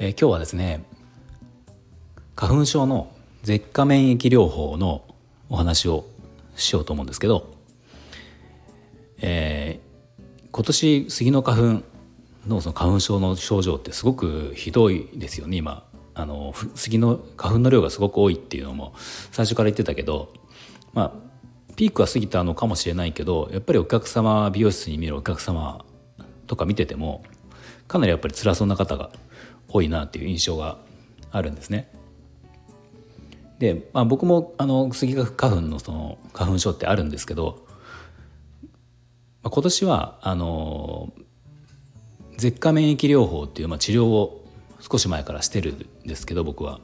えー、今日はですね花粉症の舌下免疫療法のお話をしようと思うんですけど、えー、今年杉の花粉のその花粉症の症状ってすごくひどいですよね今。あの杉の花粉の量がすごく多いっていうのも最初から言ってたけどまあピークは過ぎたのかもしれないけどやっぱりお客様美容室に見るお客様とか見ててもかなりやっぱり辛そうな方が多いなっていう印象があるんですね。で、まあ、僕もあのスギ花粉のその花粉症ってあるんですけど、まあ、今年はあの舌下免疫療法っていう、まあ、治療を少し前からしてるんですけど僕は、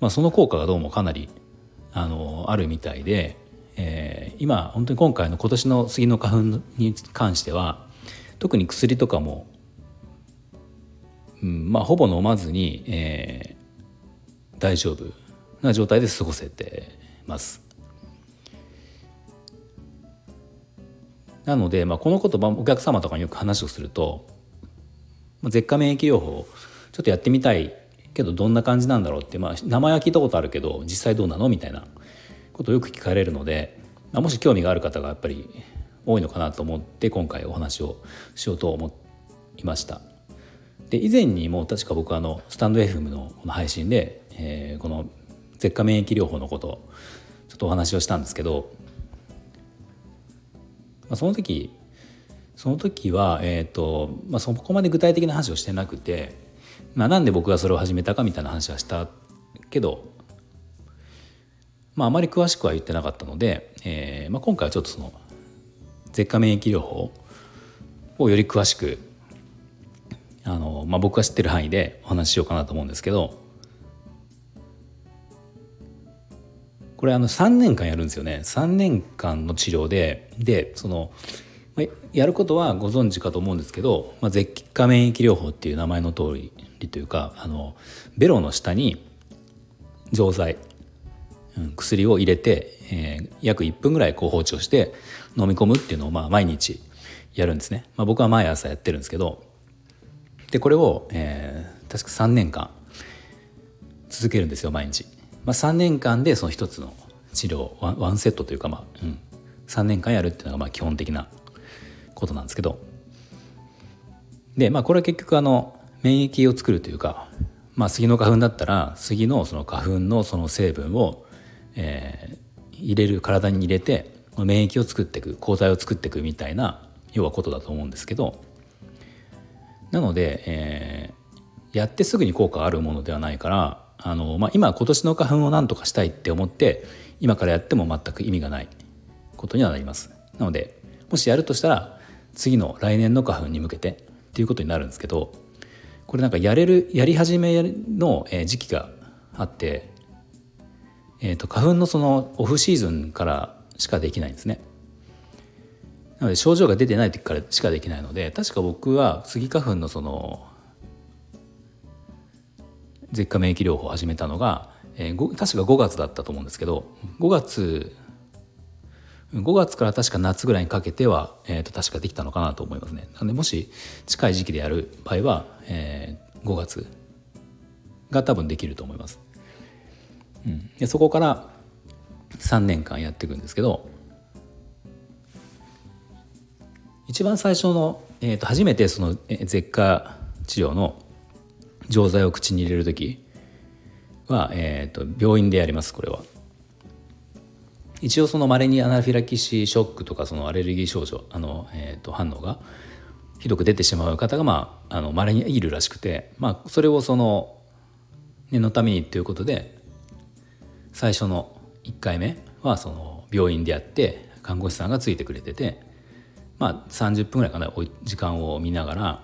まあ、その効果がどうもかなりあのあるみたいで、えー、今本当に今回の今年の杉の花粉に関しては特に薬とかも、うんまあ、ほぼ飲まずに、えー、大丈夫な状態で過ごせてます。なので、まあ、この言葉お客様とかによく話をするとまあ舌下免疫療法ちょっとやってみたいけどどんな感じなんだろうって、まあ、名前は聞いたことあるけど実際どうなのみたいなことをよく聞かれるので、まあ、もし興味がある方がやっぱり多いのかなと思って今回お話をしようと思いました。で以前にも確か僕あのスタンド FM のの配信で、えー、この舌下免疫療法のことちょっとお話をしたんですけど、まあ、その時その時は、えーとまあ、そこまで具体的な話をしてなくてまあ、なんで僕がそれを始めたかみたいな話はしたけど、まあ、あまり詳しくは言ってなかったので、えーまあ、今回はちょっとその舌下免疫療法をより詳しくあの、まあ、僕が知ってる範囲でお話ししようかなと思うんですけどこれあの3年間やるんですよね。3年間の治療ででそのやることはご存知かと思うんですけど、まあ、舌下免疫療法っていう名前の通りりというかあのベロの下に錠剤、うん、薬を入れて、えー、約1分ぐらいこう放置をして飲み込むっていうのをまあ毎日やるんですね、まあ、僕は毎朝やってるんですけどでこれを、えー、確か3年間続けるんですよ毎日、まあ、3年間でその一つの治療ワンワンセットというか、まあうん、3年間やるっていうのがまあ基本的なことなんですけど。でまあこれは結局あの免疫を作るというか、まあ、杉の花粉だったら杉のその花粉のその成分を、えー、入れる体に入れて免疫を作っていく抗体を作っていくみたいな要はことだと思うんですけど。なので、えー、やってすぐに効果あるものではないからあの、まあ、今今年の花粉を何とかしたいって思って今からやっても全く意味がないことにはなります。なのでもしやるとしたら次の来年の花粉に向けてっていうことになるんですけどこれなんかやれるやり始めの時期があって、えー、と花粉のそのオフシーズンからしかできないんですね。なので症状が出てない時からしかできないので確か僕はスギ花粉のその舌下免疫療法を始めたのが、えー、確か5月だったと思うんですけど5月5月から確か夏ぐらいにかけては、えー、と確かできたのかなと思いますね。なのでもし近い時期でやる場合は、えー、5月が多分できると思います。うん、でそこから3年間やっていくんですけど一番最初の、えー、と初めてその舌下治療の錠剤を口に入れる時は、えー、と病院でやりますこれは。一応その稀にアナフィラキシーショックとかそのアレルギー症状あの、えー、と反応がひどく出てしまう方がまああの稀にいるらしくて、まあ、それをその念のためにということで最初の1回目はその病院でやって看護師さんがついてくれてて、まあ、30分ぐらいかな時間を見ながら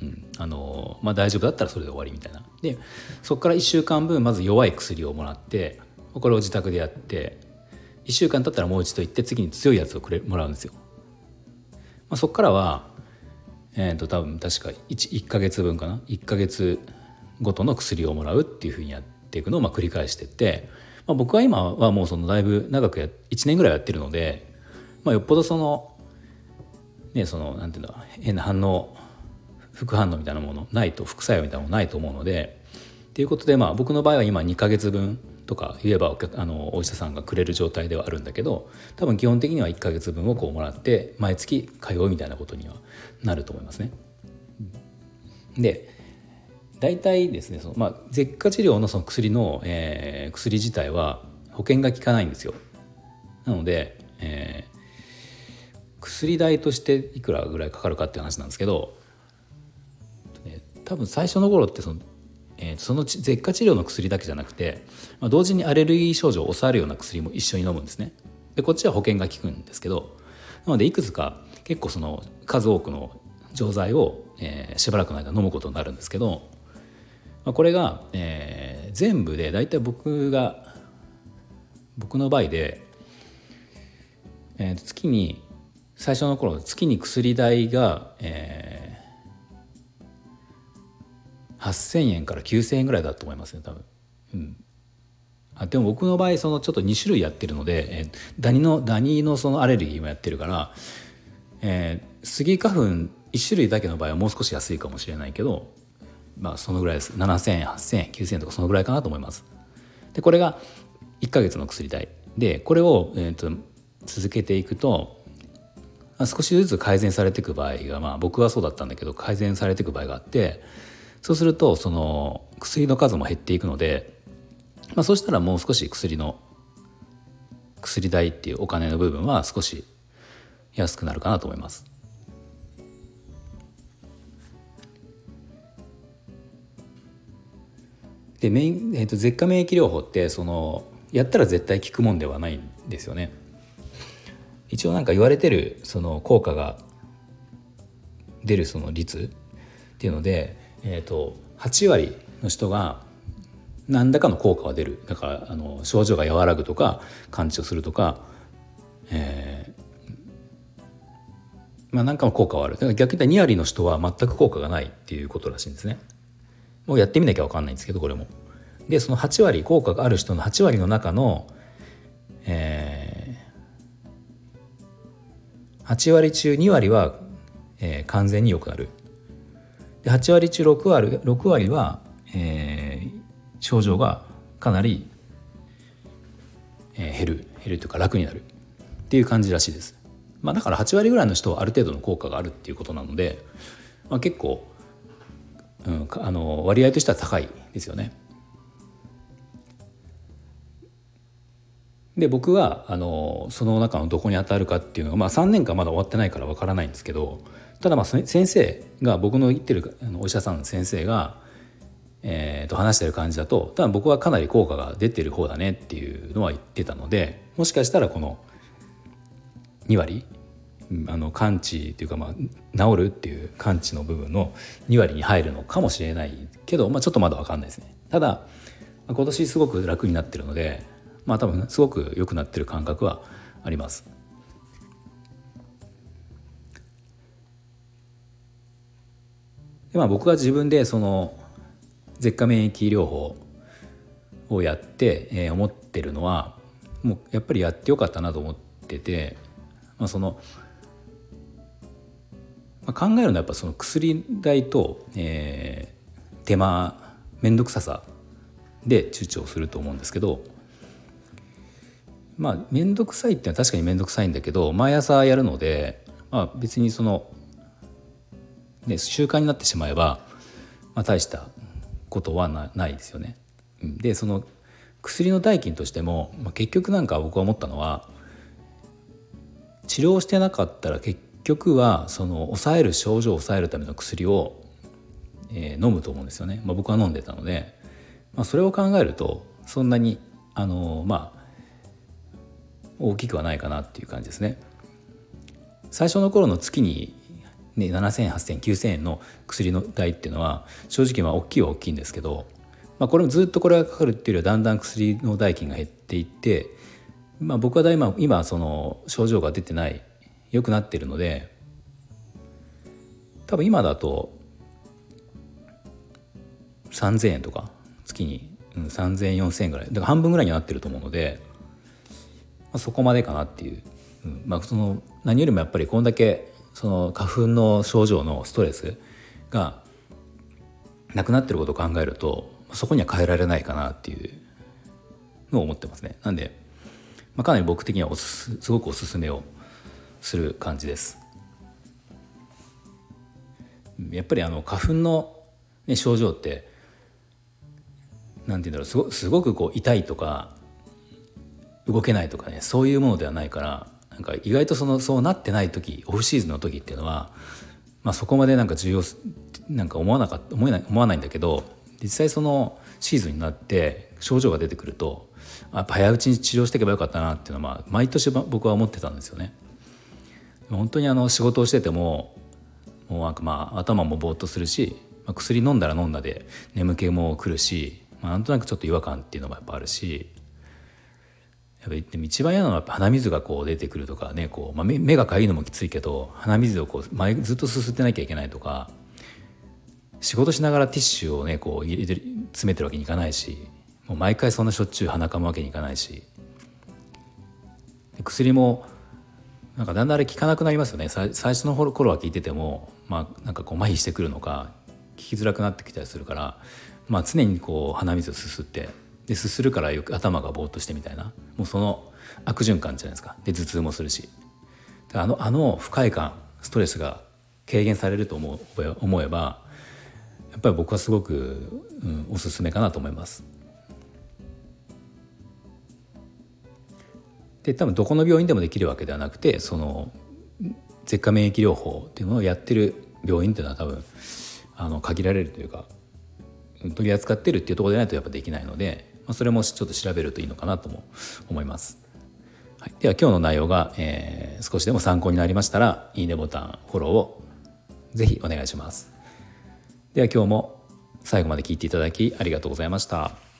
うんあのまあ、大丈夫だったらそれで終わりみたいなでそこから1週間分まず弱い薬をもらってこれを自宅でやって1週間経ったらもう一度行って次に強いやつをくれもらうんですよ。まあ、そこからはえー、と多分確か 1, 1ヶ月分かな？1ヶ月ごとの薬をもらうっていうふうにやっていくのをまあ繰り返してって、まあ、僕は今はもうそのだいぶ長くや1年ぐらいやってるので、まあ、よっぽどそのねそのなんていうんだ変な反応副反応みたいなものないと副作用みたいなものないと思うのでっていうことでまあ僕の場合は今2ヶ月分とか言えばあのお医者さんがくれる状態ではあるんだけど多分基本的には1ヶ月分をこうもらって毎月通うみたいなことにはなると思いますね。で大体ですねその、まあ、舌下治療のその薬の、えー、薬自体は保険が効かないんですよ。なので、えー、薬代としていくらぐらいかかるかっていう話なんですけど、多分最初の頃ってそのえー、その舌下治療の薬だけじゃなくて、まあ、同時にアレルギー症状を抑えるような薬も一緒に飲むんですね。でこっちは保険が効くんですけどなのでいくつか結構その数多くの錠剤を、えー、しばらくの間飲むことになるんですけど、まあ、これが、えー、全部で大体僕が僕の場合で、えー、月に最初の頃月に薬代が、え8,000円から9,000円ぐらいだと思いますね多分。うんあでも僕の場合そのちょっと2種類やってるので、えー、ダニのダニのそのアレルギーもやってるから、えー、スギ花粉1種類だけの場合はもう少し安いかもしれないけどまあそのぐらいです7,000円8,000円9,000円とかそのぐらいかなと思います。でこれが1ヶ月の薬代でこれを、えーと、続けていくと少しずつ改善されていく場合がまあ僕はそうだったんだけど改善されていく場合があってそうするとその薬の数も減っていくので、まあ、そうしたらもう少し薬の薬代っていうお金の部分は少し安くなるかなと思います。でメイン、えーと、舌下免疫療法ってそのやったら絶対効くもんではないんですよね。一応なんか言われてるその効果が出るその率っていうのでえーと、8割の人が何らかの効果は出るだからあの症状が和らぐとか感知をするとか、えー、まあ何かの効果はあるだから逆に言ったら2割の人は全く効果がないっていうことらしいんですね。もうやってみなきゃ分かんないんですけどこれも。でその8割効果がある人の8割の中の、え8割中2割は、えー、完全に良くなるで8割中6割 ,6 割は、えー、症状がかなり、えー、減る減るというか楽になるっていう感じらしいです。まあ、だから8割ぐらいの人はある程度の効果があるっていうことなので、まあ、結構、うん、あの割合としては高いですよね。で僕はあのその中のどこに当たるかっていうのが、まあ、3年間まだ終わってないからわからないんですけどただまあ先生が僕の言ってるお医者さんの先生が、えー、と話してる感じだと多分僕はかなり効果が出てる方だねっていうのは言ってたのでもしかしたらこの2割あの完治っていうかまあ治るっていう完治の部分の2割に入るのかもしれないけど、まあ、ちょっとまだ分かんないですね。ただ今年すごく楽になってるのでまあ多分すごく良くなってる感覚はあります。でまあ僕が自分でその舌下免疫療法をやって、えー、思ってるのはもうやっぱりやってよかったなと思ってて、まあ、その、まあ、考えるのはやっぱその薬代と、えー、手間面倒くささで躊躇すると思うんですけどまあ面倒くさいってのは確かに面倒くさいんだけど毎朝やるので、まあ、別にそのね、習慣になってしまえば、まあ、大したことはないですよね。でその薬の代金としても、まあ、結局なんか僕は思ったのは治療してなかったら結局はその抑える症状を抑えるための薬を、えー、飲むと思うんですよね、まあ、僕は飲んでたので、まあ、それを考えるとそんなにあのまあ大きくはないかなっていう感じですね。最初の頃の月にね、7,000,8,000,9,000円の薬の代っていうのは正直まあ大きいは大きいんですけど、まあ、これもずっとこれがかかるっていうよりはだんだん薬の代金が減っていって、まあ、僕はだ今今その症状が出てない良くなってるので多分今だと3,000円とか月に、うん、3,0004,000円ぐらいだから半分ぐらいになってると思うので、あ、そこまでかなっていう、うんまあ、その何よりもやっぱりこんだけその花粉の症状のストレスがなくなってることを考えるとそこには変えられないかなっていうのを思ってますね。なんで、まあ、かなり僕的にはおすすごくおすすめをする感じです。やっぱりあの花粉の、ね、症状ってなんて言うんだろうすごすごくこう痛いとか動けないとかねそういうものではないからなんか意外とそのそうなってない時オフシーズンの時っていうのは、まあ、そこまでなんか重要なんか思わなかった思えない思わないんだけど実際そのシーズンになって症状が出てくるとやっぱ早いうちに治療していけばよかったなっていうのは、まあ、毎年僕は思ってたんですよね。本当にあの仕事をしててももうなんかまあ頭もぼーっとするし、まあ、薬飲んだら飲んだで眠気も来るし、まあ、なんとなくちょっと違和感っていうのもやっぱあるしやっぱり一番嫌なのは鼻水がこう出てくるとかねこう、まあ、目がかゆいのもきついけど鼻水をこう前ずっとすすってなきゃいけないとか仕事しながらティッシュをねこう入れて詰めてるわけにいかないしもう毎回そんなしょっちゅう鼻かむわけにいかないし薬もなんかだんだんあれ効かなくなりますよね。最初の頃は効いててもまあなんかこう麻痺してくるのか効きづらくなってきたりするから、まあ、常にこう鼻水をすすってですするからよく頭がぼーっとしてみたいな。もうその悪循環じゃないですか。で頭痛もするし。あのあの不快感ストレスが軽減されると思う思えばやっぱり僕はすごく、うん、おすすめかなと思います。で多分どこの病院でもできるわけではなくてその舌下免疫療法っていうのをやってる病院っていうのは多分あの限られるというか取り扱ってるっていうところでないとやっぱできないので、まあ、それもちょっと調べるといいのかなとも思います。はい、では今日の内容が、えー、少しでも参考になりましたらいいねボタンフォローをぜひお願いします。では今日も最後まで聞いていただきありがとうございました。